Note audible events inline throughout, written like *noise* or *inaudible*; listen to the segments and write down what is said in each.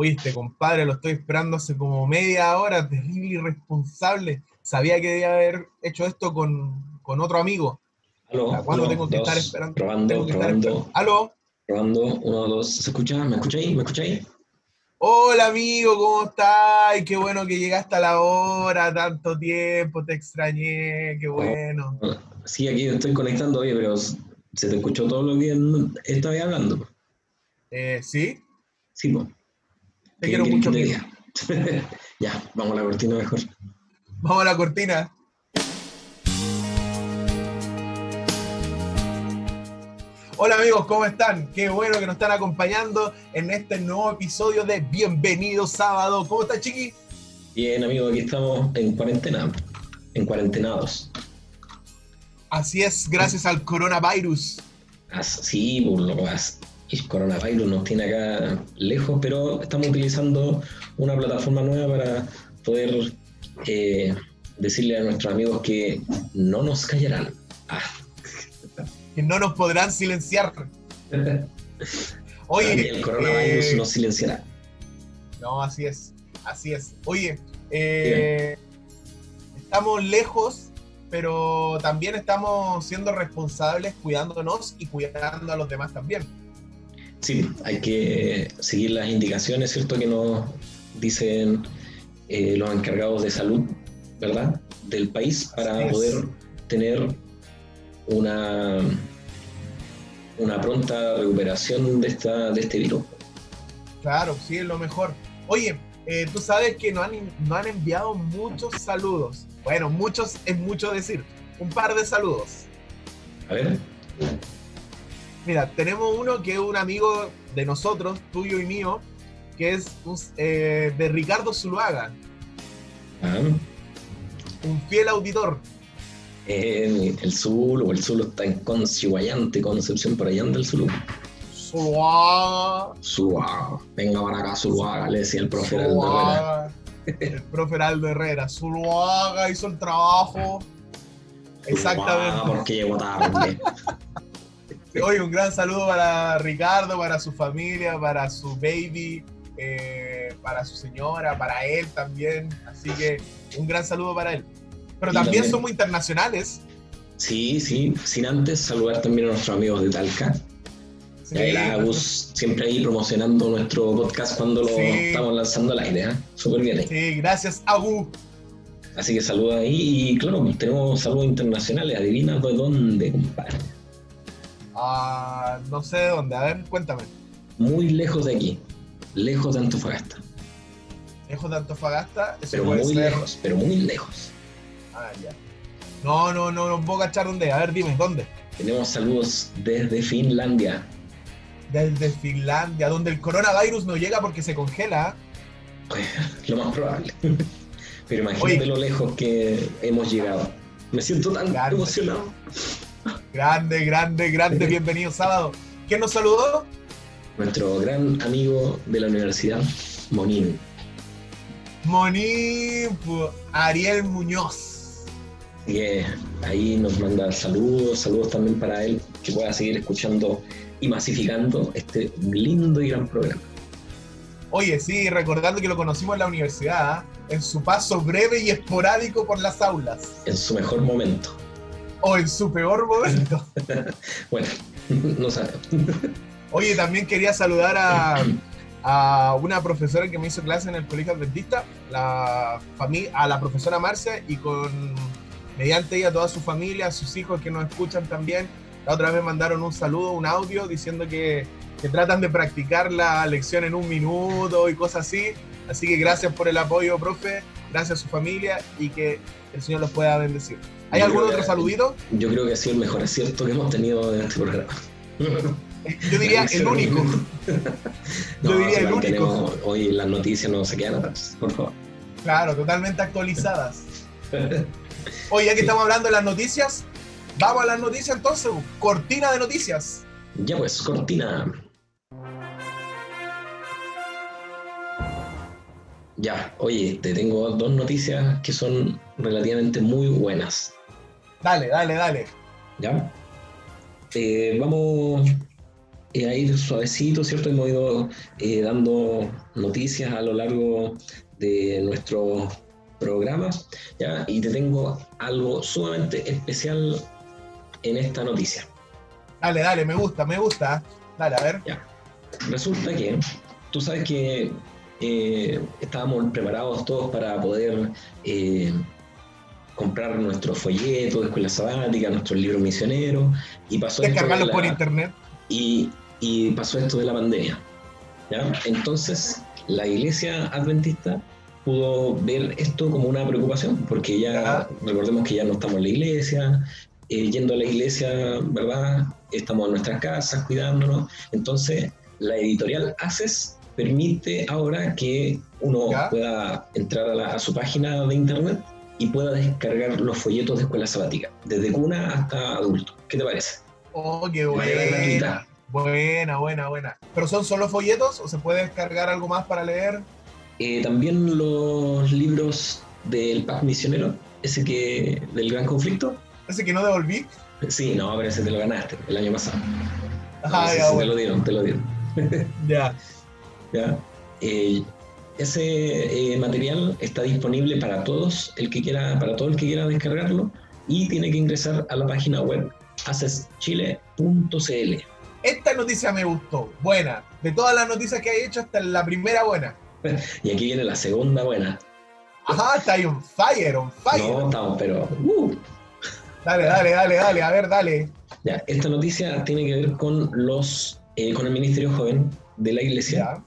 Oye, este compadre lo estoy esperando hace como media hora, terrible irresponsable. Sabía que debía haber hecho esto con, con otro amigo. Aló, ¿Cuándo uno, tengo que dos, estar esperando? Probando, Tengo que estar probando, esperando. ¿Aló? probando. Uno, dos. ¿Se escucha? ¿Me escucháis? ¿Me escucháis? Hola amigo, ¿cómo estás? Qué bueno que llegaste a la hora, tanto tiempo, te extrañé, qué bueno. Sí, aquí estoy conectando, oye, pero se te escuchó todo lo que estaba hablando. Eh, ¿Sí? Sí, pues. Te quiero mucho, amigo. *laughs* ya, vamos a la cortina mejor. Vamos a la cortina. Hola amigos, ¿cómo están? Qué bueno que nos están acompañando en este nuevo episodio de Bienvenido Sábado. ¿Cómo estás, Chiqui? Bien, amigo, aquí estamos en cuarentena, en cuarentenados. Así es, gracias al coronavirus. Ah, sí, por lo que pasa. El coronavirus nos tiene acá lejos, pero estamos utilizando una plataforma nueva para poder eh, decirle a nuestros amigos que no nos callarán. Ah, Que no nos podrán silenciar. También *laughs* Oye, el coronavirus eh, nos silenciará. No, así es, así es. Oye, eh, estamos lejos, pero también estamos siendo responsables, cuidándonos y cuidando a los demás también. Sí, hay que seguir las indicaciones, ¿cierto? Que nos dicen eh, los encargados de salud, ¿verdad? Del país para poder tener una, una pronta recuperación de, esta, de este virus. Claro, sí, es lo mejor. Oye, eh, tú sabes que nos han, nos han enviado muchos saludos. Bueno, muchos es mucho decir. Un par de saludos. A ver, Mira, tenemos uno que es un amigo de nosotros, tuyo y mío, que es eh, de Ricardo Zuluaga, ah, un fiel auditor. eh, el Zulu, el Zulu está en Concihuayante, Concepción, por allá anda el Zulu. Zuluaga. Zuluaga, venga para acá, Zuluaga, le decía el profe Herrera. El profe Heraldo Herrera. Zuluaga hizo el trabajo. Zuluaga, Exactamente. porque llegó tarde. Oye, un gran saludo para Ricardo, para su familia, para su baby, eh, para su señora, para él también. Así que un gran saludo para él. Pero también también- somos internacionales. Sí, sí, sin antes saludar también a nuestros amigos de Talca. Sí, Agus siempre ahí promocionando nuestro podcast cuando lo Sí. estamos lanzando al aire, ¿eh? Súper bien ahí. sí, gracias, Agu. Así que saluda ahí y claro, tenemos saludos internacionales. Adivina de dónde, compadre. Ah, no sé de dónde, a ver, cuéntame. Muy lejos de aquí, lejos de Antofagasta. Lejos de Antofagasta, eso Pero puede muy ser. lejos, pero muy lejos. Ah, ya. No, no, no, no puedo cachar dónde. A ver, dime, ¿dónde? Tenemos saludos desde Finlandia. Desde Finlandia, donde el coronavirus no llega porque se congela. *laughs* Lo más probable. Pero imagínate Oye. lo lejos que hemos llegado. Me siento tan Grande. emocionado. Grande, grande, grande. Bienvenido sábado. ¿Quién nos saludó? Nuestro gran amigo de la universidad, Monín. Monín, Ariel Muñoz. Que ahí nos manda saludos, saludos también para él, que pueda seguir escuchando y masificando este lindo y gran programa. Oye, sí, recordando que lo conocimos en la universidad, ¿ah? en su paso breve y esporádico por las aulas, En su mejor momento. O en su peor momento. *laughs* Bueno, no sabemos. Oye, también quería saludar a, a una profesora que me hizo clase en el colegio adventista, la fami- a la profesora Marcia, y con mediante ella toda su familia, a sus hijos que nos escuchan también. La otra vez mandaron un saludo, un audio, diciendo que, que tratan de practicar la lección en un minuto y cosas así. Así que gracias por el apoyo, profe, gracias a su familia y que el Señor los pueda bendecir. ¿Hay Yo algún otro que- saludito? Yo creo que ha sido el mejor acierto que hemos tenido en este programa. Yo diría el único. No, Yo diría el único. tenemos- hoy las noticias no se quedan atrás, por favor. Claro, totalmente actualizadas. Oye, ya que Sí. estamos hablando de las noticias, vamos a las noticias entonces. Cortina de noticias. Ya pues, cortina. Ya, oye, te tengo dos noticias que son relativamente muy buenas. Dale, dale, dale. ¿Ya? Eh, vamos eh, a ir suavecito, ¿cierto? Hemos ido eh, dando noticias a lo largo de nuestro programa, ¿ya? Y te tengo algo sumamente especial en esta noticia. Dale, dale, me gusta, me gusta. Dale, a ver. Ya. Resulta que tú sabes que estábamos preparados todos para poder eh, comprar nuestros folletos de escuela sabática, nuestros libros misioneros, y pasó Descargarlos por internet. Y, y, pasó esto de la pandemia. ¿ya? Entonces, la iglesia adventista pudo ver esto como una preocupación, porque ya, recordemos que ya no estamos en la iglesia, eh, yendo a la iglesia, ¿verdad? Estamos en nuestras casas cuidándonos. Entonces, la editorial ACES permite ahora que uno pueda entrar a, su página de internet y pueda descargar los folletos de escuela sabática, desde cuna hasta adulto. ¿Qué te parece? Oh, qué buena. Buena, buena, buena. ¿Pero son solo folletos o se puede descargar algo más para leer? Eh, también los libros del Paz Misionero, ese que del Gran Conflicto. ¿Ese que no devolví? Sí, no, pero ese te lo ganaste el año pasado. Ah, ya, Te lo dieron, te lo dieron. *laughs* ya. *laughs* ¿ya? Eh, ese eh, material está disponible para todos, el que quiera, para todo el que quiera descargarlo y tiene que ingresar a la página web aceschile.cl. Esta noticia me gustó, buena. De todas las noticias que hay hecho, hasta la primera buena. *laughs* Y aquí viene la segunda buena. Ajá, está ahí on fire, on fire. No, estamos, pero. Uh. Dale, dale, dale, dale, a ver, dale. Ya, esta noticia tiene que ver con los, eh, con el Ministerio Joven de la Iglesia.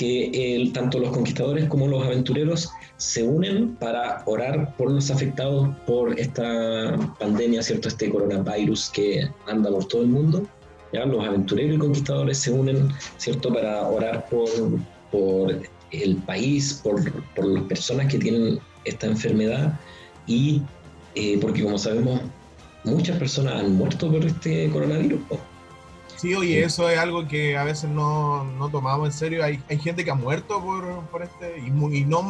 Que tanto los conquistadores como los aventureros se unen para orar por los afectados por esta pandemia, ¿cierto? Este coronavirus que anda por todo el mundo. ¿ya? Los aventureros y conquistadores se unen, ¿cierto? Para orar por, por el país, por, por las personas que tienen esta enfermedad y eh, porque como sabemos, muchas personas han muerto por este coronavirus. Sí, oye, eso es algo que a veces no, no tomamos en serio. Hay, hay, gente que ha muerto por, por este, y, y no,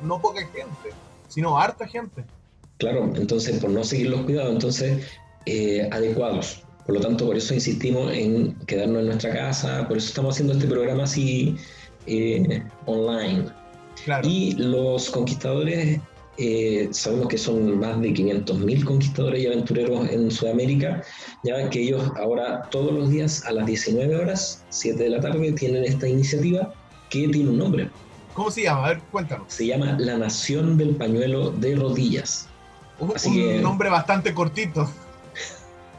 no poca gente, sino harta gente. Claro, entonces por no seguir los cuidados, entonces eh, adecuados. Por lo tanto, por eso insistimos en quedarnos en nuestra casa, por eso estamos haciendo este programa así eh, online. Claro. Y los conquistadores eh, sabemos que son más de 500.000 conquistadores y aventureros en Sudamérica, ya que ellos ahora todos los días a las 19 horas, 7 de la tarde, tienen esta iniciativa que tiene un nombre. ¿Cómo se llama? A ver, cuéntanos. Se llama La Nación del Pañuelo de Rodillas. un nombre bastante cortito.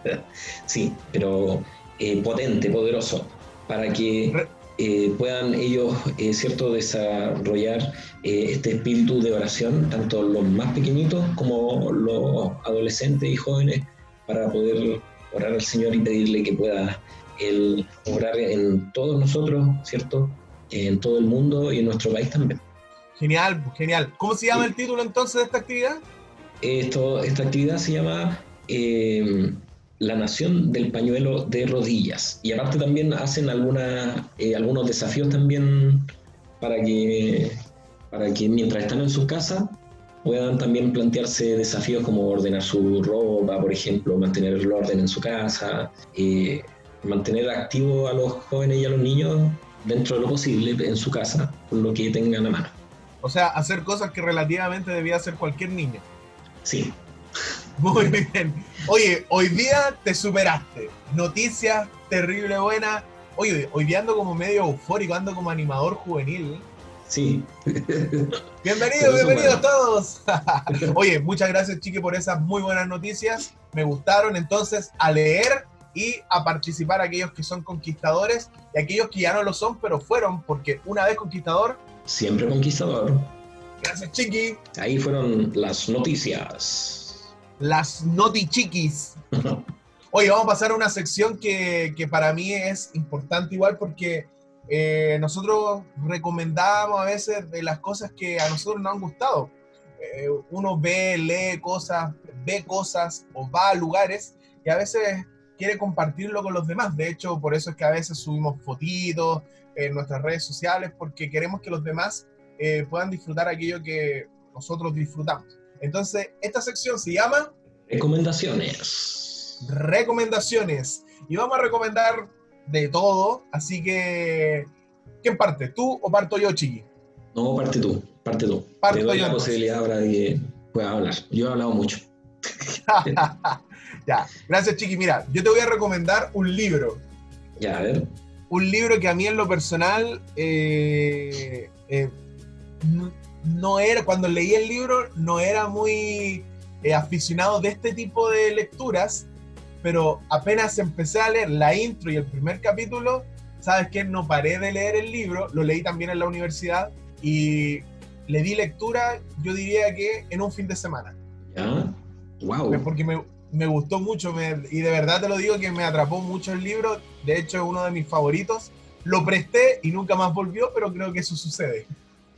*laughs* sí, pero eh, potente, poderoso, para que... Eh, puedan ellos, eh, ¿cierto?, desarrollar eh, este espíritu de oración, tanto los más pequeñitos como los adolescentes y jóvenes, para poder orar al Señor y pedirle que pueda Él orar en todos nosotros, ¿cierto?, en todo el mundo y en nuestro país también. Genial, genial. ¿Cómo se llama el título entonces de esta actividad? Esto, esta actividad se llama la nación del pañuelo de rodillas. Y aparte también hacen alguna, eh, algunos desafíos también para que, para que mientras están en sus casas puedan también plantearse desafíos como ordenar su ropa, por ejemplo, mantener el orden en su casa, eh, mantener activo a los jóvenes y a los niños dentro de lo posible en su casa, con lo que tengan a mano. O sea, hacer cosas que relativamente debía hacer cualquier niño. Sí, muy bien. Oye, hoy día te superaste. Noticias terrible buena. Oye, hoy día ando como medio eufórico, ando como animador juvenil. Sí. *laughs* Bienvenidos, bienvenidos todos. *laughs* Oye, muchas gracias, Chiqui, por esas muy buenas noticias. Me gustaron. Entonces, a leer y a participar aquellos que son conquistadores y aquellos que ya no lo son, pero fueron, porque una vez conquistador. Siempre conquistador. Gracias, Chiqui. Ahí fueron las noticias las noti chiquis. *laughs* Oye, vamos a pasar a una sección que, para mí es importante igual porque eh, nosotros recomendamos a veces de las cosas que a nosotros nos han gustado. Eh, uno ve, lee cosas, ve cosas o va a lugares y a veces quiere compartirlo con los demás. De hecho, por eso es que a veces subimos fotitos en nuestras redes sociales porque queremos que los demás eh, puedan disfrutar aquello que nosotros disfrutamos. Entonces, esta sección se llama... Recomendaciones. Recomendaciones. Y vamos a recomendar de todo. Así que, ¿quién parte? ¿Tú o parto yo, Chiqui? No, parte tú, parte tú. Parto Te doy yo, la posibilidad ahora de que puedas hablar. Yo he hablado mucho. *laughs* ya, gracias, Chiqui. Mira, yo te voy a recomendar un libro. Ya, a ver. un libro que a mí en lo personal eh, eh, no, era, cuando leí el libro no era muy eh, aficionado de este tipo de lecturas, pero apenas empecé a leer la intro y el primer capítulo, sabes que no paré de leer el libro, lo leí también en la universidad y le di lectura, yo diría que en un fin de semana, Ya. Wow. porque me, me gustó mucho me- y de verdad te lo digo que me atrapó mucho el libro, de hecho es uno de mis favoritos. Lo presté y nunca más volvió, pero creo que eso sucede.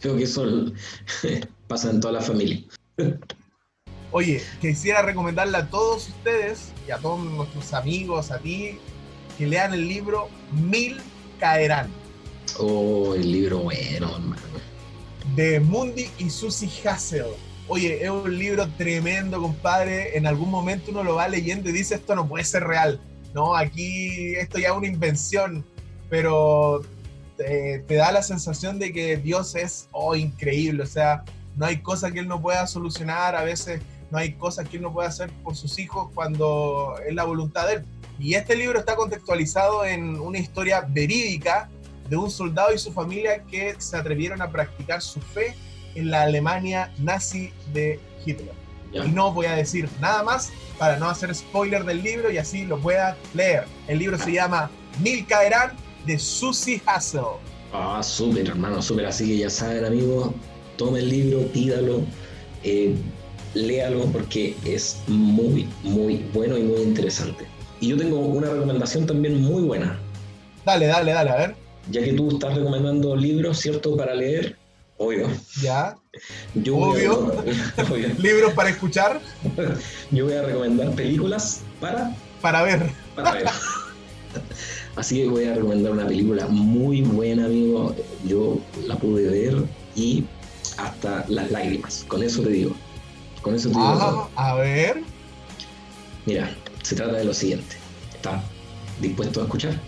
Creo que eso *laughs* pasa en toda la familia. Oye, quisiera recomendarle a todos ustedes y a todos nuestros amigos, a ti, que lean el libro Mil Caerán, Oh, el libro bueno, hermano. de Mundi y Susie Hassel. Oye, es un libro tremendo, compadre. En algún momento uno lo va leyendo y dice, esto no puede ser real. No, aquí esto ya es una invención, pero te, te da la sensación de que Dios es, oh, increíble. O sea, no hay cosa que Él no pueda solucionar. A veces no hay cosas que Él no pueda hacer por sus hijos cuando es la voluntad de Él. Y este libro está contextualizado en una historia verídica de un soldado y su familia que se atrevieron a practicar su fe en la Alemania nazi de Hitler. Y no voy a decir nada más para no hacer spoiler del libro y así lo pueda leer. El libro se llama Mil Caerán de Susie Hassel. Ah, súper, hermano, súper. Así que ya saben, amigos, tome el libro, pídalo, eh, léalo, porque es muy, muy bueno y muy interesante. Y yo tengo una recomendación también muy buena. Dale, dale, dale, a ver. Ya que tú estás recomendando libros, ¿cierto? Para leer, obvio. Ya. Yo voy a- obvio. *laughs* Libros para escuchar, Yo voy a recomendar películas para, para ver. para ver. *laughs* Así que voy a recomendar una película muy buena, amigo. Yo la pude ver y hasta las lágrimas. Con eso te digo. Con eso te digo. Ah, a ver. Mira, se trata de lo siguiente. ¿Estás dispuesto a escuchar?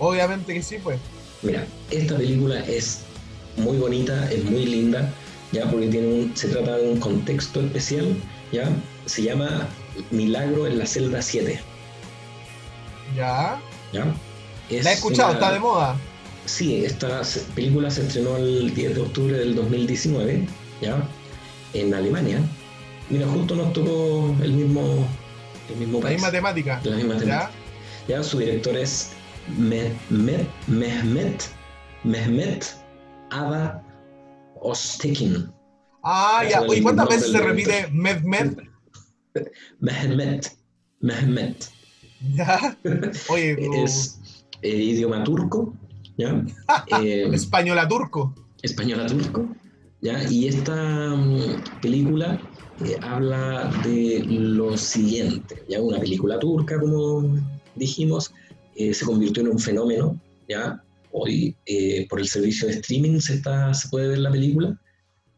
Obviamente que sí, pues. Mira, esta película es muy bonita, es muy linda, ya porque tiene un, se trata de un contexto especial, ya se llama Milagro en la celda 7, Ya. ya. Es La he escuchado, una- está de moda. Sí, esta película se estrenó el 10 de octubre del 2019, ya, en Alemania. Mira, justo nos tocó el mismo, el mismo La país, misma temática. la misma temática. Ya. Ya, su director es Mehmet, Mehmet, Mehmet Ava Ostekin. Ah, ya. Oye, *laughs* ¿cuántas veces se repite Med? Mehmet, Mehmet. Ya. Oye, uh, Es eh, idioma turco, ¿ya? *laughs* Eh, española turco. española turco, ¿ya? Y esta mm, película eh, habla de lo siguiente, ¿ya? Una película turca, como dijimos, se convirtió en un fenómeno, ¿ya? Hoy por el servicio de streaming se, está, se puede ver la película,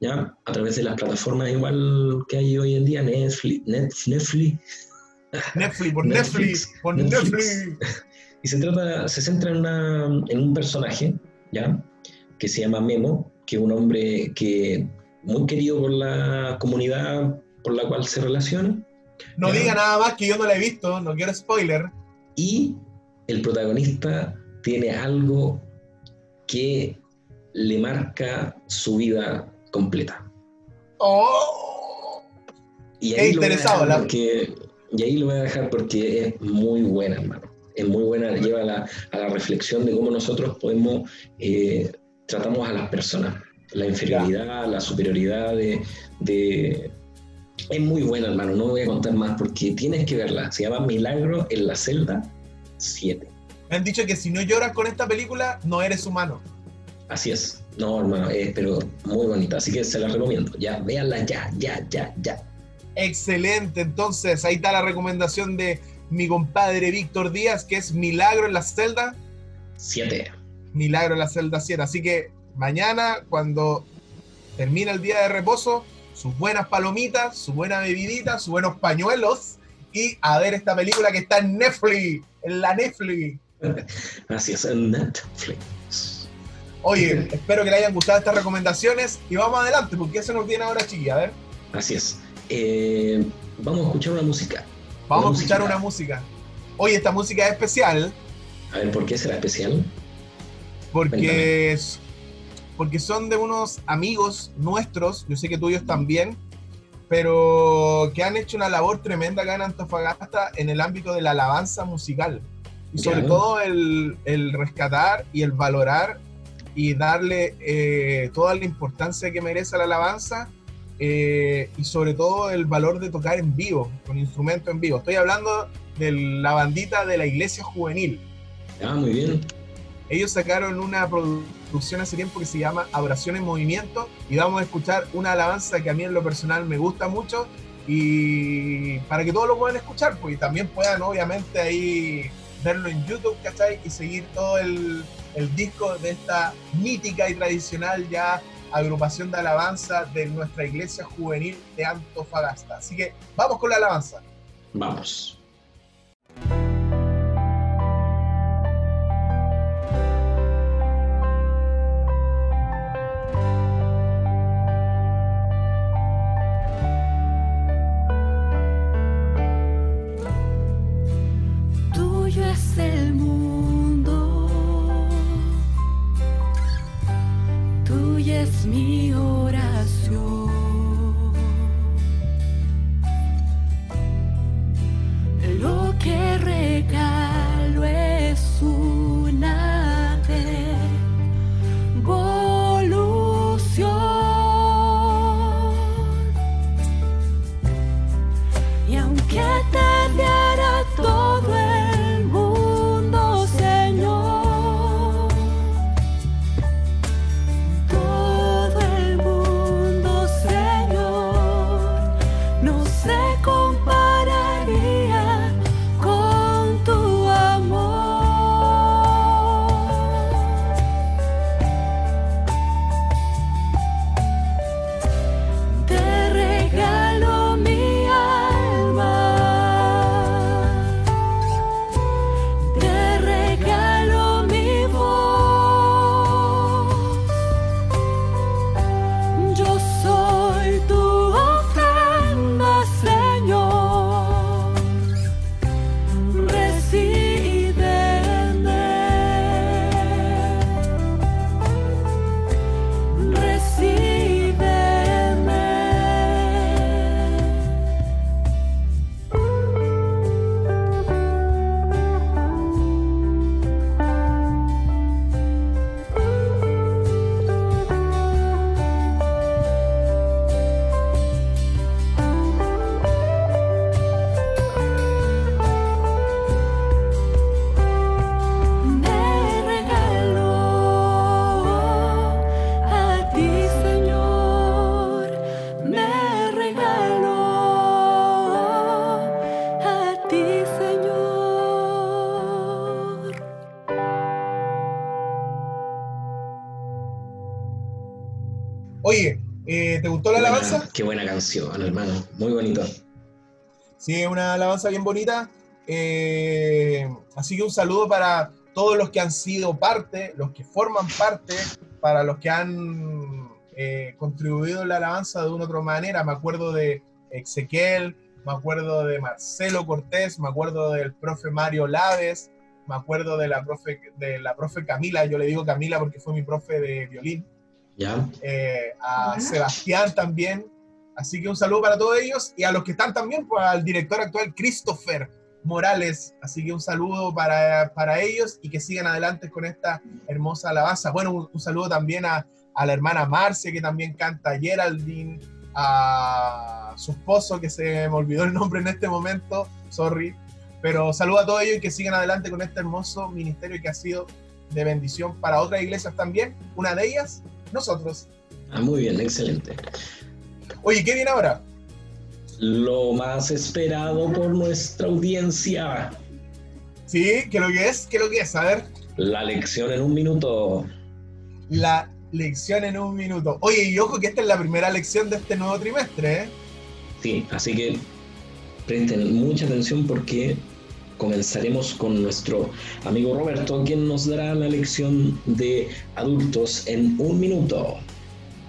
¿ya? A través de las plataformas igual que hay hoy en día, Netflix, Net- Netflix, Netflix, por Netflix, Netflix, por Netflix. Netflix. Y se trata, se centra en, una, en un personaje, ¿ya? Que se llama Memo, que es un hombre que muy querido por la comunidad por la cual se relaciona, No Ya. diga nada más que yo no la he visto, no quiero spoiler. y el protagonista tiene algo que le marca su vida completa. ¡Oh! Y Qué ahí, lo voy a interesado, dejar la- porque, y ahí lo voy a dejar porque es muy buena, hermano. Es muy buena, lleva a la, a la reflexión de cómo nosotros podemos, eh, tratamos a las personas. La inferioridad, la superioridad de, de- Es muy buena, hermano. No voy a contar más porque tienes que verla. Se llama Milagro en la celda 7. Me han dicho que si no lloras con esta película, no eres humano. Así es. No, hermano, es pero muy bonita. Así que se la recomiendo. Ya, véanla ya, ya, ya, ya. Excelente, entonces ahí está la recomendación de mi compadre Víctor Díaz, que es Milagro en la celda, 7. Milagro en la celda 7. Así que mañana, cuando termine el día de reposo, sus buenas palomitas, su buena bebidita, sus buenos pañuelos y a ver esta película que está en Netflix, en la Netflix. Así es, en Netflix. Oye, espero que le hayan gustado estas recomendaciones y vamos adelante, porque eso nos tiene ahora, chiqui. A ver. Así es. Eh, vamos a escuchar una música. Vamos a escuchar una música. Oye, esta música es especial. A ver, ¿por qué será especial? Porque, porque son de unos amigos nuestros, yo sé que tuyos también, pero que han hecho una labor tremenda acá en Antofagasta en el ámbito de la alabanza musical. Y sobre todo el, el, rescatar y el valorar y darle eh, toda la importancia que merece la alabanza eh, y sobre todo el valor de tocar en vivo, con instrumento en vivo. Estoy hablando de la bandita de la iglesia juvenil. Ah, muy bien. Ellos sacaron una producción hace tiempo que se llama Adoración en Movimiento y vamos a escuchar una alabanza que a mí en lo personal me gusta mucho y para que todos lo puedan escuchar, pues y también puedan obviamente ahí verlo en YouTube, ¿cachai? Y seguir todo el, el disco de esta mítica y tradicional ya agrupación de alabanza de nuestra iglesia juvenil de Antofagasta. Así que vamos con la alabanza. Vamos. Qué buena canción, hermano. Muy bonito. Sí, una alabanza bien bonita. Eh, así que un saludo para todos los que han sido parte, los que forman parte, para los que han eh, contribuido en la alabanza de una u otra manera. Me acuerdo de Ezequiel, me acuerdo de Marcelo Cortés, me acuerdo del profe Mario Laves, me acuerdo de la profe, de la profe Camila, yo le digo Camila porque fue mi profe de violín. Eh, a Sebastián también, Así que un saludo para todos ellos y a los que están también, pues, al director actual Christopher Morales. Así que un saludo para, para ellos y que sigan adelante con esta hermosa alabanza. Bueno, un, saludo también a, la hermana Marcia, que también canta, Geraldine, a su esposo, que se me olvidó el nombre en este momento, sorry. Pero saludo a todos ellos y que sigan adelante con este hermoso ministerio que ha sido de bendición para otras iglesias también. Una de ellas, nosotros. Ah, muy bien, excelente. Oye, ¿qué viene ahora? Lo más esperado por nuestra audiencia. Sí, ¿qué lo que es? ¿Qué lo que es? A ver. La lección en un minuto. La lección en un minuto. Oye, y ojo que esta es la primera lección de este nuevo trimestre, ¿eh? Sí, así que presten mucha atención porque comenzaremos con nuestro amigo Roberto, quien nos dará la lección de adultos en un minuto.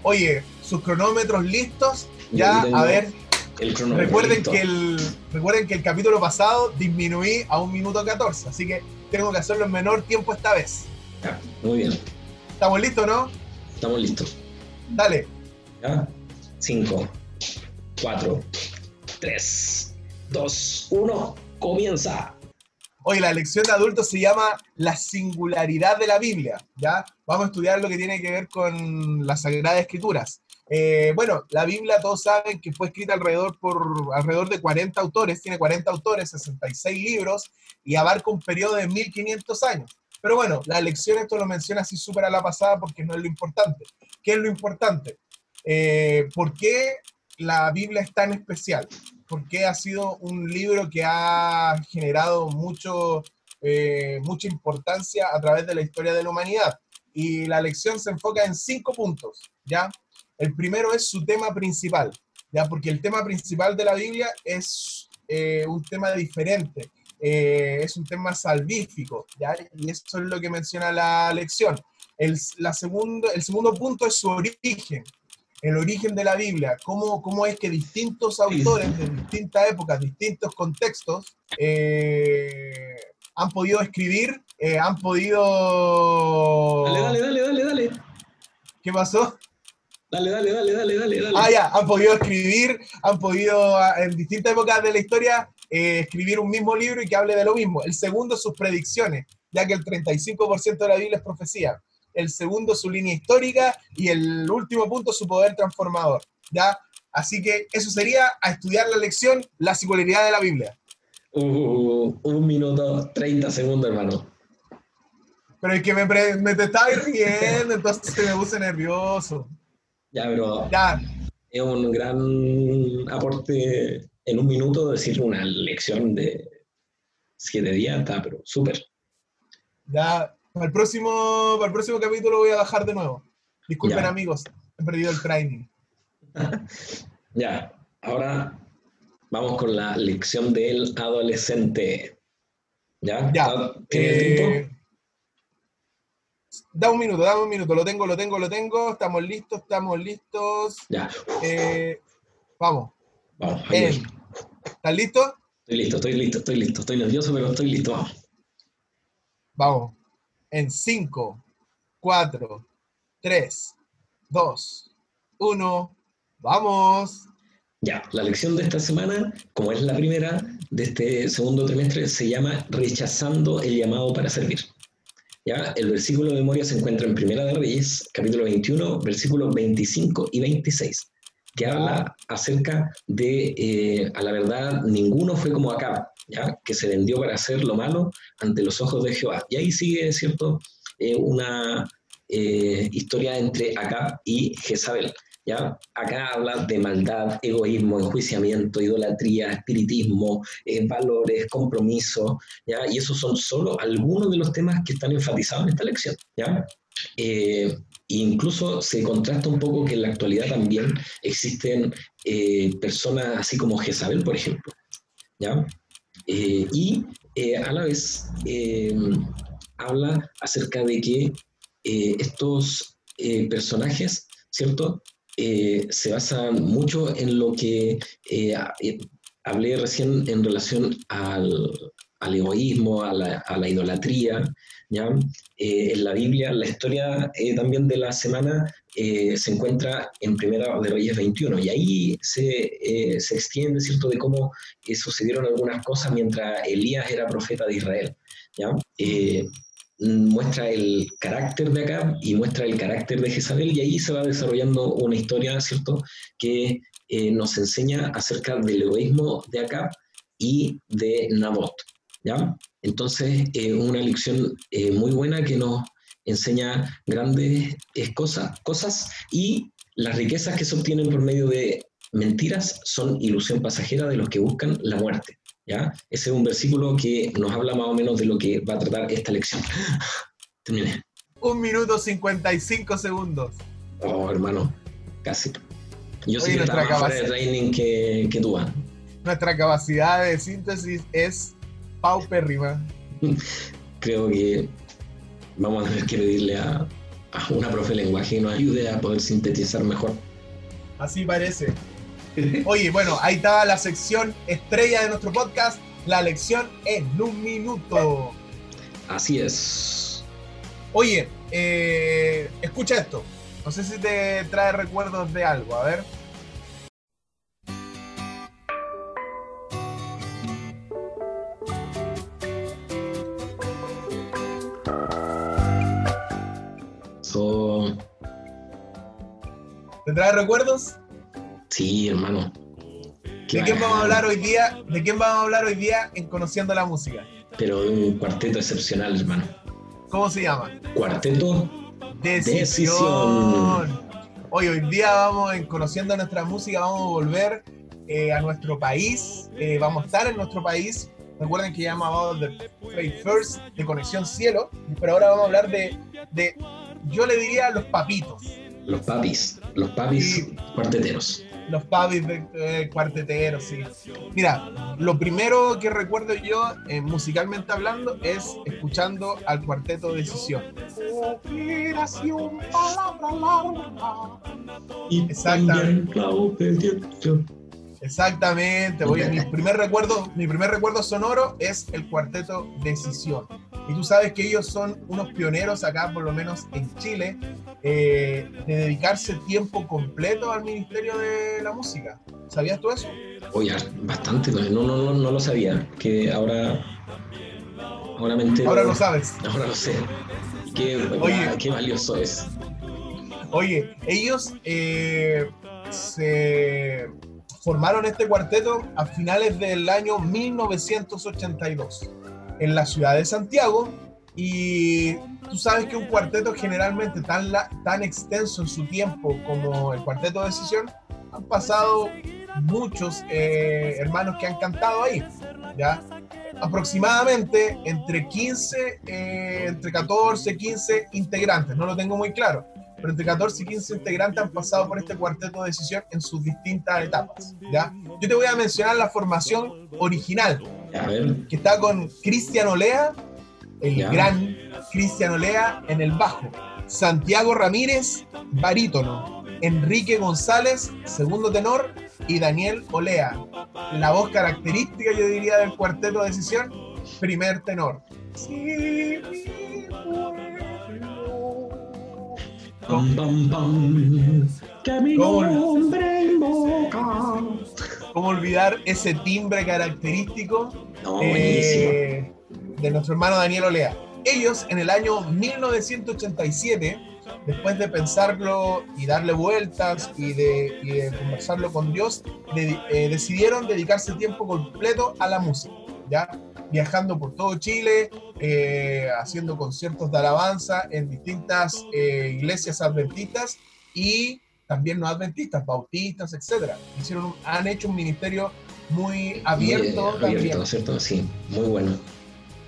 Oye, sus cronómetros listos. Ya, a ver. El recuerden, que el, recuerden que el capítulo pasado disminuí a un minuto 14, así que tengo que hacerlo en menor tiempo esta vez. Ya, muy bien. ¿Estamos listos, no? Estamos listos. Dale. ¿Ya? 5, 4, 3, 2, 1, comienza. Hoy la lección de adultos se llama La singularidad de la Biblia, ¿ya? Vamos a estudiar lo que tiene que ver con las Sagradas Escrituras. Eh, bueno, la Biblia todos saben que fue escrita alrededor, por, alrededor de 40 autores, tiene 40 autores, 66 libros y abarca un periodo de 1500 años. Pero bueno, la lección esto lo menciona así súper a la pasada porque no es lo importante. ¿Qué es lo importante? Eh, ¿Por qué la Biblia es tan especial? Porque ha sido un libro que ha generado mucho, eh, mucha importancia a través de la historia de la humanidad. Y la lección se enfoca en cinco puntos, ¿ya? El primero es su tema principal, ¿ya? Porque el tema principal de la Biblia es eh, un tema diferente, eh, es un tema salvífico, ¿ya? Y eso es lo que menciona la lección. El, la segundo, el segundo punto es su origen, el origen de la Biblia, cómo, cómo es que distintos autores de distintas épocas, distintos contextos, eh, han podido escribir, eh, han podido... Dale, dale, dale, dale, dale. ¿Qué pasó? Dale, dale, dale, dale, dale, dale. Ah, ya, han podido escribir, han podido ah, en distintas épocas de la historia eh, escribir un mismo libro y que hable de lo mismo. El segundo, sus predicciones, ya que el 35% de la Biblia es profecía el segundo su línea histórica y el último punto su poder transformador. ¿ya? Así que eso sería a estudiar la lección, la singularidad de la Biblia. Uh, un minuto, 30 segundos, hermano. Pero es que me, me te estaba riendo, entonces me puse nervioso. Ya, pero ya. es un gran aporte en un minuto decir una lección de siete días, está, pero súper. Ya, para el próximo, para el próximo capítulo voy a bajar de nuevo. Disculpen amigos, he perdido el training. *laughs* ya, ahora vamos con la lección del adolescente. ¿Ya? Ya. Eh, da un minuto, da un minuto. Lo tengo, lo tengo, lo tengo. Estamos listos, estamos listos. Ya. Eh, vamos. Vamos. ¿Estás listo? Estoy listo, estoy listo, estoy listo. Estoy nervioso, pero estoy listo. Vamos. Vamos en 5, 4, 3, 2, 1, vamos. Ya, la lección de esta semana, como es la primera de este segundo trimestre, se llama Rechazando el llamado para servir. Ya, el versículo de memoria se encuentra en Primera de Reyes, capítulo 21, versículos 25 y 26, que habla acerca de, eh, a la verdad, ninguno fue como acá, que se vendió para hacer lo malo ante los ojos de Jehová. Y ahí sigue, ¿cierto?, eh, una eh, historia entre Acab y Jezabel. ¿Ya? Acá habla de maldad, egoísmo, enjuiciamiento, idolatría, espiritismo, eh, valores, compromiso, ¿ya? y esos son solo algunos de los temas que están enfatizados en esta lección. ¿ya? Incluso se contrasta un poco que en la actualidad también existen personas así como Jezabel, por ejemplo, ¿ya? Eh, y eh, a la vez eh, habla acerca de que estos personajes, ¿cierto? se basan mucho en lo que hablé recién en relación al, al egoísmo, a la, idolatría, ¿ya? Eh, en la Biblia, la historia eh, también de la semana eh, se encuentra en Primera de Reyes 21 y ahí se, se extiende, ¿cierto?, de cómo sucedieron algunas cosas mientras Elías era profeta de Israel, ¿ya? muestra el carácter de Acab y muestra el carácter de Jezabel y ahí se va desarrollando una historia, ¿cierto?, que nos enseña acerca del egoísmo de Acab y de Nabot, ¿ya? Entonces, eh, una lección eh, muy buena que nos enseña grandes eh, cosas, cosas y las riquezas que se obtienen por medio de mentiras son ilusión pasajera de los que buscan la muerte. ¿ya? Ese es un versículo que nos habla más o menos de lo que va a tratar esta lección. *laughs* Terminé. Un minuto 55 segundos. Oh, hermano, casi. Yo sí que estaba más de training que, que tú. Nuestra capacidad de síntesis es paupérrima. Creo que vamos a tener que pedirle a, a una profe de lenguaje que nos ayude a poder sintetizar mejor. Así parece. Oye, bueno, ahí está la sección estrella de nuestro podcast, la lección en un minuto. Así es. Oye, eh, escucha esto. No sé si te trae recuerdos de algo. A ver. ¿Te trae recuerdos? sí, hermano. Qué ¿De quién vamos a hablar hoy día? ¿De quién vamos a hablar hoy día en Conociendo la Música? Pero de un cuarteto excepcional, hermano. ¿Cómo se llama? Cuarteto Decisión. Decisión. Hoy, hoy día vamos en Conociendo nuestra música, vamos a volver eh, a nuestro país, eh, vamos a estar en nuestro país. Recuerden que ya hemos hablado de Play First, de Conexión Cielo, pero ahora vamos a hablar de, de yo le diría los papitos, Los papis. Los papis Sí. cuarteteros. los papis de eh, cuarteteros, sí. Mira, lo primero que recuerdo yo, eh, musicalmente hablando, es escuchando al cuarteto Decisión. Operación palabra larga. Y Exactamente. Exactamente, oye, mi primer recuerdo, mi primer recuerdo sonoro es el cuarteto Decisión. Y tú sabes que ellos son unos pioneros acá, por lo menos en Chile, eh, de dedicarse tiempo completo al Ministerio de la Música. ¿Sabías tú eso? Oye, bastante, no, no, no, no lo sabía. Que ahora. Ahora me entero. Ahora lo sabes. Ahora lo sé. Qué, Oye. ah, qué valioso es. Oye, ellos eh, se formaron este cuarteto a finales del año 1982 en la ciudad de Santiago y tú sabes que un cuarteto generalmente tan, la- tan extenso en su tiempo como el cuarteto de decisión han pasado muchos eh, hermanos que han cantado ahí, ¿ya? Aproximadamente entre 15, eh, entre 14, 15 integrantes, no lo tengo muy claro, pero entre 14 y 15 integrantes han pasado por este cuarteto de decisión en sus distintas etapas, ¿ya? Yo te voy a mencionar la formación original, A ver, que está con Cristian Olea, el Ya. gran Cristian Olea en el bajo, Santiago Ramírez, barítono, Enrique González, segundo tenor, y Daniel Olea, la voz característica, yo diría, del cuarteto de decisión, primer tenor. Si mi pam, pam, pam. Que mi ¿Cómo? nombre invoca. ¿Cómo olvidar ese timbre característico No, eh, de nuestro hermano Daniel Olea. Ellos en el año 1987, después de pensarlo y darle vueltas y de, y de conversarlo con Dios, de- eh, decidieron dedicarse tiempo completo a la música, ¿ya? Viajando por todo Chile, eh, haciendo conciertos de alabanza en distintas eh, iglesias adventistas y también no adventistas, bautistas, etcétera. Hicieron han hecho un ministerio muy abierto, Muy también. abierto, ¿cierto? Sí, muy bueno.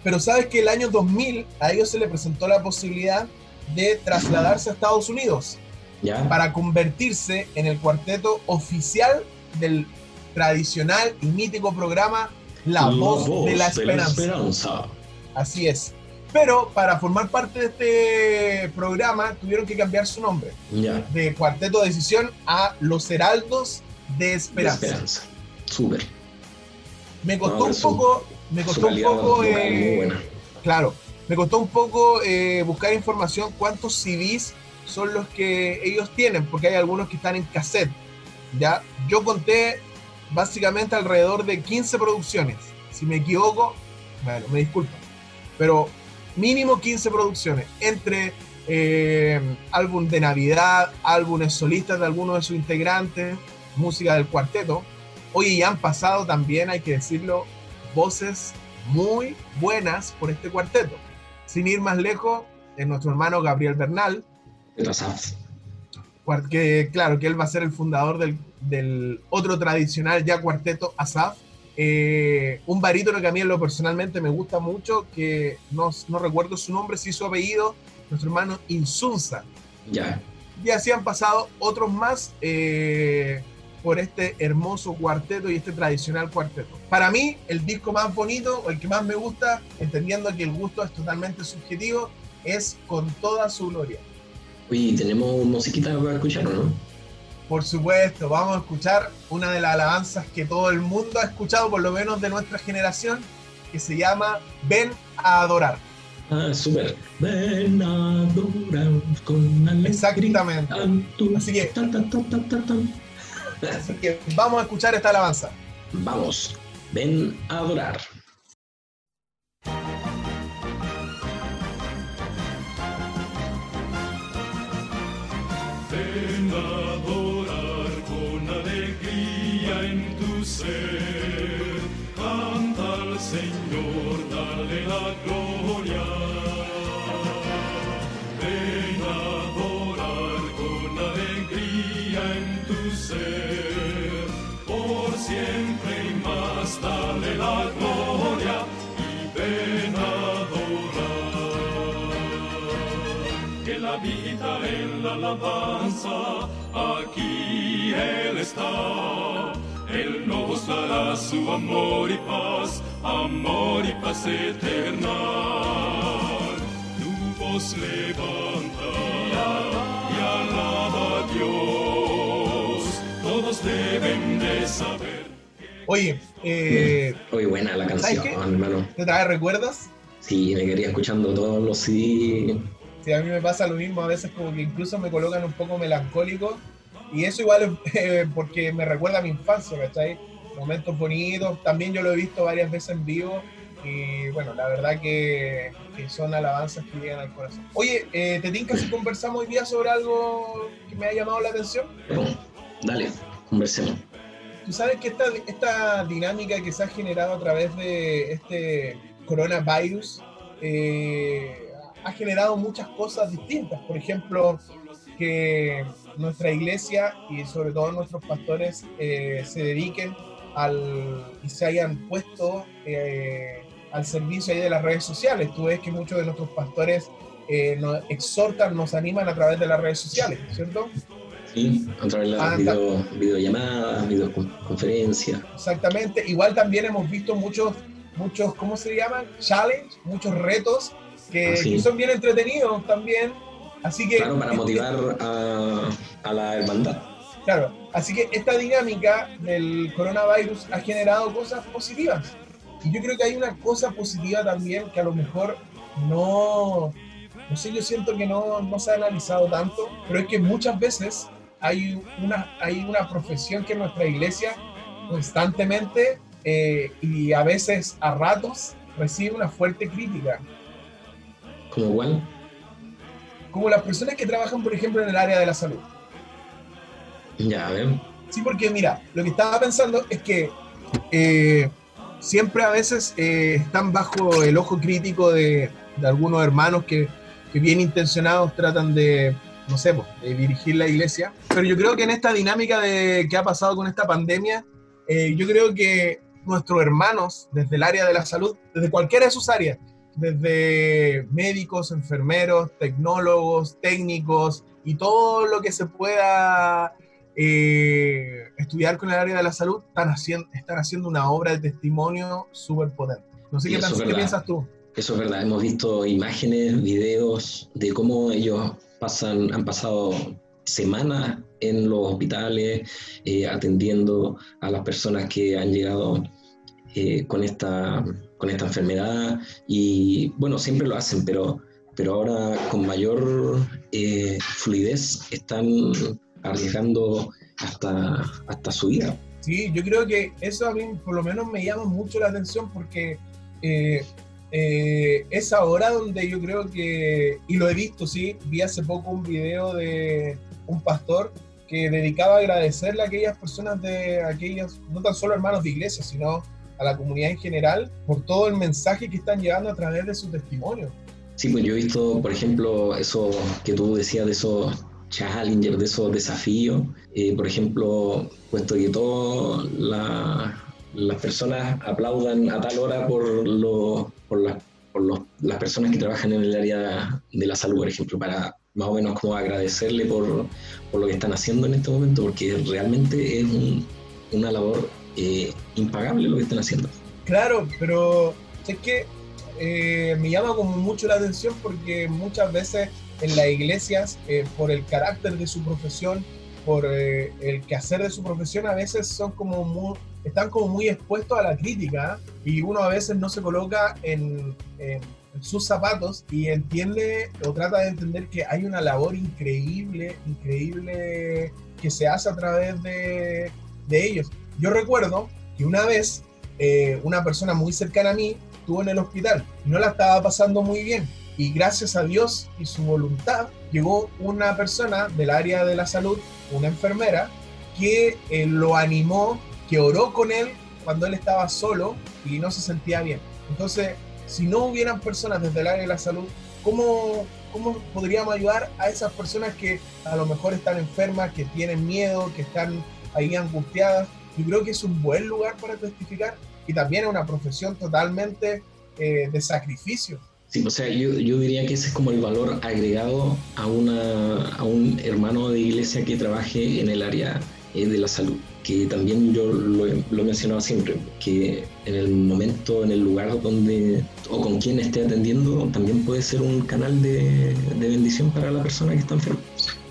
Pero sabes que el año 2000 a ellos se les presentó la posibilidad de trasladarse a Estados Unidos ¿Ya? para convertirse en el cuarteto oficial del tradicional y mítico programa La, Voz, de la Esperanza. Esperanza. Así es. Pero para formar parte de este programa tuvieron que cambiar su nombre de Cuarteto de Decisión a Los Heraldos de de Esperanza. esperanza. Súper. Me costó No, un poco, me costó un poco, eh. Claro, me costó un poco eh, buscar información cuántos CDs son los que ellos tienen, porque hay algunos que están en cassette. ¿ya? Yo conté básicamente alrededor de 15 producciones. Si me equivoco, bueno, me disculpo. Pero mínimo 15 producciones, entre eh, álbum de Navidad, álbumes solistas de algunos de sus integrantes, música del cuarteto. Oye, ya han pasado también, hay que decirlo, voces muy buenas por este cuarteto. Sin ir más lejos, es nuestro hermano Gabriel Bernal, que claro, que él va a ser el fundador del, del otro tradicional ya cuarteto Asaf. Eh, un barítono que a mí en lo personalmente me gusta mucho, que no, no recuerdo su nombre, sí su apellido, nuestro hermano Insunza. Ya. Y así han pasado otros más. eh, por este hermoso cuarteto y este tradicional cuarteto. Para mí, el disco más bonito o el que más me gusta, entendiendo que el gusto es totalmente subjetivo, es con toda su gloria. Oye, tenemos musiquita para escuchar, ¿no? Por supuesto, vamos a escuchar una de las alabanzas que todo el mundo ha escuchado, por lo menos de nuestra generación, que se llama Ven a adorar. Ah, súper. Ven a adorar con alegría. Exactamente. Así que, así que vamos a escuchar esta alabanza. Vamos, ven a adorar. Ven a adorar en tu ser. Canta al Señor, dale la gloria. Ven a adorar con alegría en tu ser. Por siempre y más, dale la gloria y ven a adorar. Que la vida en la alabanza, aquí Él está. Él nos dará su amor y paz, amor y paz eterna. Tu voz levanta y alaba a Dios. Todos deben de saber. Oye, eh, Oye, buena la ¿Sabes canción, hermano. ¿te trae recuerdos? Sí, me quería escuchando todos los CD. Sí, a mí me pasa lo mismo, a veces como que incluso me colocan un poco melancólico y eso igual es *laughs* eh, porque me recuerda a mi infancia, ¿cachai? Momentos bonitos, también yo lo he visto varias veces en vivo y bueno, la verdad que, que son alabanzas que llegan al corazón. Oye, eh, ¿te tinca si conversamos hoy día sobre algo que me ha llamado la atención? Dale, conversemos. Tú sabes que esta, esta dinámica que se ha generado a través de este coronavirus eh, ha generado muchas cosas distintas. Por ejemplo, que nuestra iglesia y sobre todo nuestros pastores eh, se dediquen al, y se hayan puesto eh, al servicio ahí de las redes sociales. Tú ves que muchos de nuestros pastores eh, nos exhortan, nos animan a través de las redes sociales, ¿cierto? Sí, a través de las video, videollamadas, videoconferencias. Exactamente. Igual también hemos visto muchos, muchos, ¿cómo se llaman? Challenge, muchos retos que, son bien entretenidos también. Así que, Claro, para este- motivar a, a la hermandad. claro, así que esta dinámica del coronavirus ha generado cosas positivas. Y yo creo que hay una cosa positiva también que a lo mejor no, no sé, yo siento que no, no se ha analizado tanto, pero es que muchas veces hay una, hay una profesión que nuestra iglesia constantemente eh, y a veces a ratos recibe una fuerte crítica, ¿Como igual? como las personas que trabajan, por ejemplo, en el área de la salud. Ya, a ver. Sí, porque mira, lo que estaba pensando es que eh, siempre a veces eh, están bajo el ojo crítico de, de algunos hermanos que, que bien intencionados tratan de, no sé, pues, de dirigir la iglesia. Pero yo creo que en esta dinámica de, que ha pasado con esta pandemia, eh, yo creo que nuestros hermanos desde el área de la salud, desde cualquiera de sus áreas, desde médicos, enfermeros, tecnólogos, técnicos y todo lo que se pueda eh, estudiar con el área de la salud, están haciendo, están haciendo una obra de testimonio súper potente. No sé qué, qué piensas tú. Eso es verdad, hemos visto imágenes, videos de cómo ellos pasan, han pasado semanas en los hospitales eh, atendiendo a las personas que han llegado eh, con, esta, con esta enfermedad y bueno, siempre lo hacen, pero, pero ahora con mayor eh, fluidez están arriesgando hasta, hasta su vida. Sí, yo creo que eso a mí por lo menos me llama mucho la atención porque eh, eh, es ahora donde yo creo que, y lo he visto, sí, vi hace poco un video de un pastor que dedicaba a agradecerle a aquellas personas de aquellos, no tan solo hermanos de iglesia, sino a la comunidad en general, por todo el mensaje que están llevando a través de su testimonio. Sí, pues yo he visto, por ejemplo, eso que tú decías de esos challengers, de esos desafíos. Eh, por ejemplo, puesto que todas la- las personas aplaudan a tal hora por, lo- por, las- por los- las personas que trabajan en el área de la salud, por ejemplo, para más o menos como agradecerle por, por, lo que están haciendo en este momento, porque realmente es una labor eh, impagable lo que están haciendo. Claro, pero es que eh, me llama como mucho la atención porque muchas veces en las iglesias, eh, por el carácter de su profesión, por el quehacer de su profesión, a veces son como muy, están como muy expuestos a la crítica y uno a veces no se coloca en, sus zapatos y entiende o trata de entender que hay una labor increíble, increíble que se hace a través de ellos. Yo recuerdo que una vez eh, una persona muy cercana a mí estuvo en el hospital y no la estaba pasando muy bien. Y gracias a Dios y su voluntad llegó una persona del área de la salud, una enfermera, que eh, lo animó, que oró con él cuando él estaba solo y no se sentía bien. Entonces, si no hubieran personas desde el área de la salud, ¿cómo, ¿cómo podríamos ayudar a esas personas que a lo mejor están enfermas, que tienen miedo, que están ahí angustiadas? Yo creo que es un buen lugar para testificar y también es una profesión totalmente eh, de sacrificio. Sí, o sea, yo, yo, diría que ese es como el valor agregado a, una, a un hermano de iglesia que trabaje en el área eh, de la salud, que también yo lo, lo, he mencionado siempre, que en el momento, en el lugar donde o con quien esté atendiendo, también puede ser un canal de, de bendición para la persona que está enferma.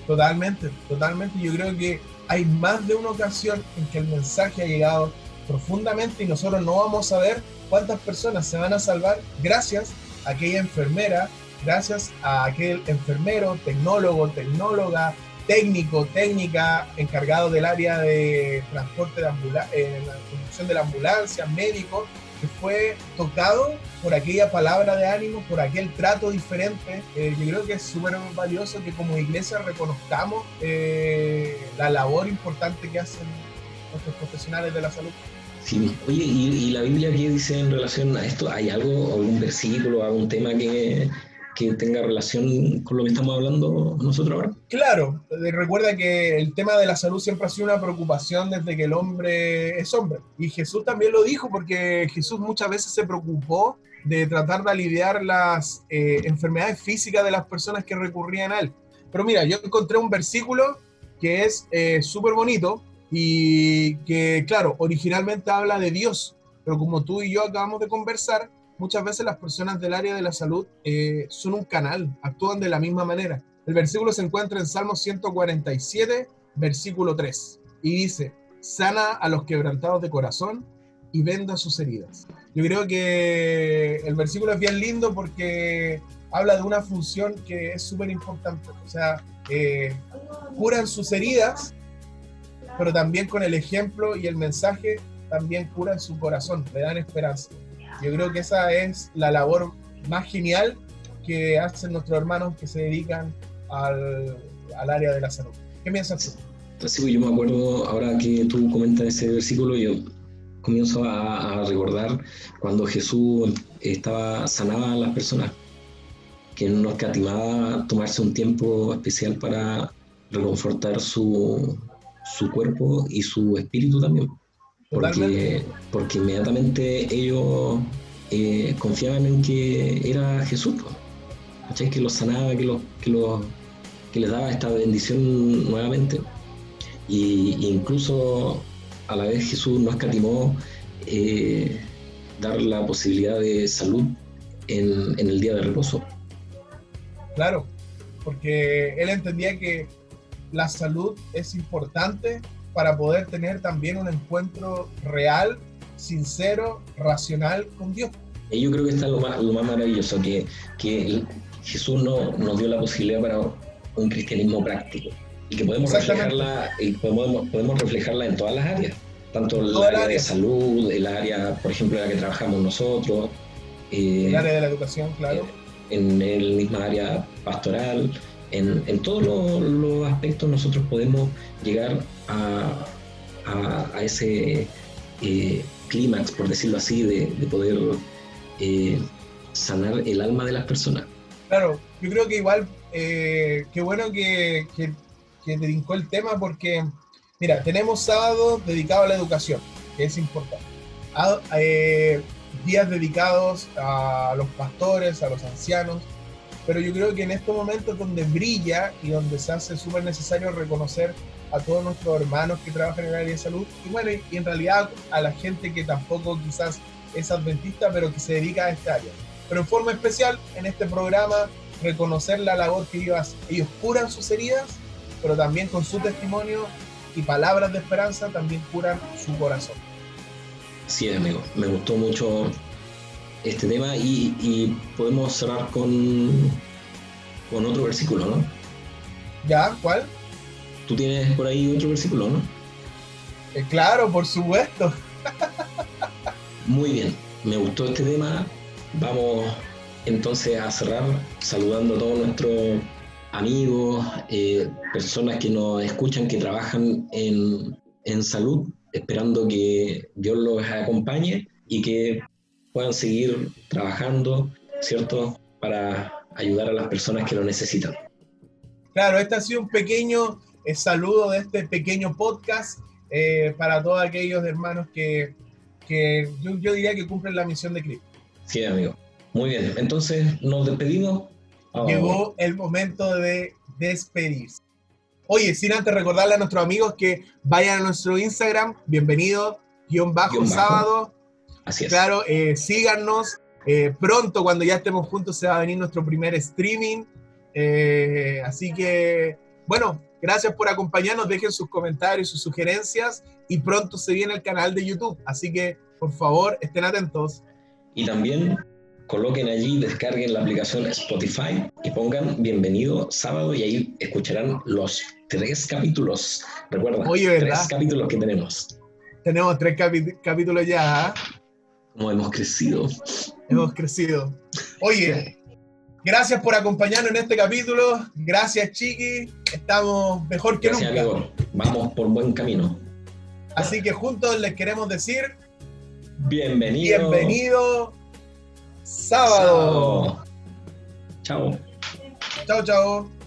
Totalmente, totalmente. Yo creo que hay más de una ocasión en que el mensaje ha llegado profundamente y nosotros no vamos a ver cuántas personas se van a salvar gracias a aquella enfermera, gracias a aquel enfermero, tecnólogo, tecnóloga, técnico, técnica, encargado del área de transporte de ambulancia, eh, la conducción de la ambulancia, médico, que fue tocado por aquella palabra de ánimo, por aquel trato diferente. Eh, yo creo que es súper valioso que como iglesia reconozcamos eh, la labor importante que hacen nuestros profesionales de la salud. Sí, oye, ¿y, ¿y, la Biblia qué dice en relación a esto? ¿Hay algo, algún versículo, algún tema que, que tenga relación con lo que estamos hablando nosotros ahora? Claro, recuerda que el tema de la salud siempre ha sido una preocupación desde que el hombre es hombre. Y Jesús también lo dijo porque Jesús muchas veces se preocupó de tratar de aliviar las eh, enfermedades físicas de las personas que recurrían a él. Pero mira, yo encontré un versículo que es eh, súper bonito y que, claro, originalmente habla de Dios, pero como tú y yo acabamos de conversar, muchas veces las personas del área de la salud eh, son un canal, actúan de la misma manera. El versículo se encuentra en Salmo 147, versículo 3, y dice, sana a los quebrantados de corazón y venda sus heridas. Yo creo que el versículo es bien lindo porque habla de una función que es súper importante. O sea, eh, curan sus heridas, pero también con el ejemplo y el mensaje también curan su corazón, le dan esperanza. Yo creo que esa es la labor más genial que hacen nuestros hermanos que se dedican al, al área de la salud. ¿Qué piensas tú? Sí, yo me acuerdo, ahora que tú comentas ese versículo, yo comienzo a, a recordar cuando Jesús estaba sanaba a las personas, que no escatimaba tomarse un tiempo especial para reconfortar su, su cuerpo y su espíritu también porque, porque inmediatamente ellos eh, confiaban en que era Jesús, ¿cachai? que los sanaba, que, los, que, los, que les daba esta bendición nuevamente. Y incluso a la vez Jesús no escatimó eh, dar la posibilidad de salud en, en el día de reposo. Claro, porque él entendía que la salud es importante para poder tener también un encuentro real, sincero, racional con Dios. Y yo creo que está lo más, lo más maravilloso, que, que Jesús no, nos dio la posibilidad para un cristianismo práctico y que podemos reflejarla, y podemos, podemos reflejarla en todas las áreas, tanto el área, área de salud, el área, por ejemplo, en la que trabajamos nosotros. Eh, el área de la educación, claro. En, en el misma área pastoral, en, todos los, aspectos nosotros podemos llegar a, ese eh, clímax, por decirlo así, de, de poder eh, sanar el alma de las personas. Claro, yo creo que igual, eh, qué bueno que, que, que te brincó el tema porque, mira, tenemos sábado dedicado a la educación, que es importante. A, eh, días dedicados a los pastores, a los ancianos, pero yo creo que en estos momentos donde brilla y donde se hace súper necesario reconocer a todos nuestros hermanos que trabajan en el área de salud y bueno, y en realidad a la gente que tampoco quizás es adventista, pero que se dedica a esta área. Pero en forma especial, en este programa, reconocer la labor que ellos, ellos curan sus heridas, pero también con su testimonio y palabras de esperanza también curan su corazón. Sí, amigo, me gustó mucho este tema y, podemos cerrar con, con otro versículo, ¿no? ¿Ya? ¿Cuál? Tú tienes por ahí otro versículo, ¿no? Eh, claro, por supuesto. Muy bien, me gustó este tema. Vamos entonces a cerrar saludando a todos nuestros amigos, eh, personas que nos escuchan, que trabajan en, en salud, esperando que Dios los acompañe y que puedan seguir trabajando, ¿cierto? Para ayudar a las personas que lo necesitan. Claro, este ha sido un pequeño eh, saludo de este pequeño podcast eh, para todos aquellos hermanos que, que yo, yo, diría que cumplen la misión de Cristo. Sí, amigo. Muy bien, entonces nos despedimos. Llegó el momento de despedirse. Oye, sin antes recordarle a nuestros amigos que vayan a nuestro Instagram, bienvenido, guion bajo, sábado. Así es. Claro, eh, síganos. Eh, pronto, cuando ya estemos juntos, se va a venir nuestro primer streaming. Eh, así que, bueno, gracias por acompañarnos. Dejen sus comentarios, sus sugerencias. Y pronto se viene el canal de YouTube. Así que, por favor, estén atentos. Y también coloquen allí, descarguen la aplicación Spotify y pongan bienvenido sábado y ahí escucharán los tres capítulos. Recuerda, Oye, tres capítulos que tenemos. Tenemos tres capítulos ya. ¿ah? Como hemos crecido. Hemos crecido. Oye, gracias por acompañarnos en este capítulo. Gracias, Chiqui. Estamos mejor que gracias, nunca. Amigo. Vamos por buen camino. Así que juntos les queremos decir. Bienvenido. Bienvenido. Sábado. Chao. Chao, chao.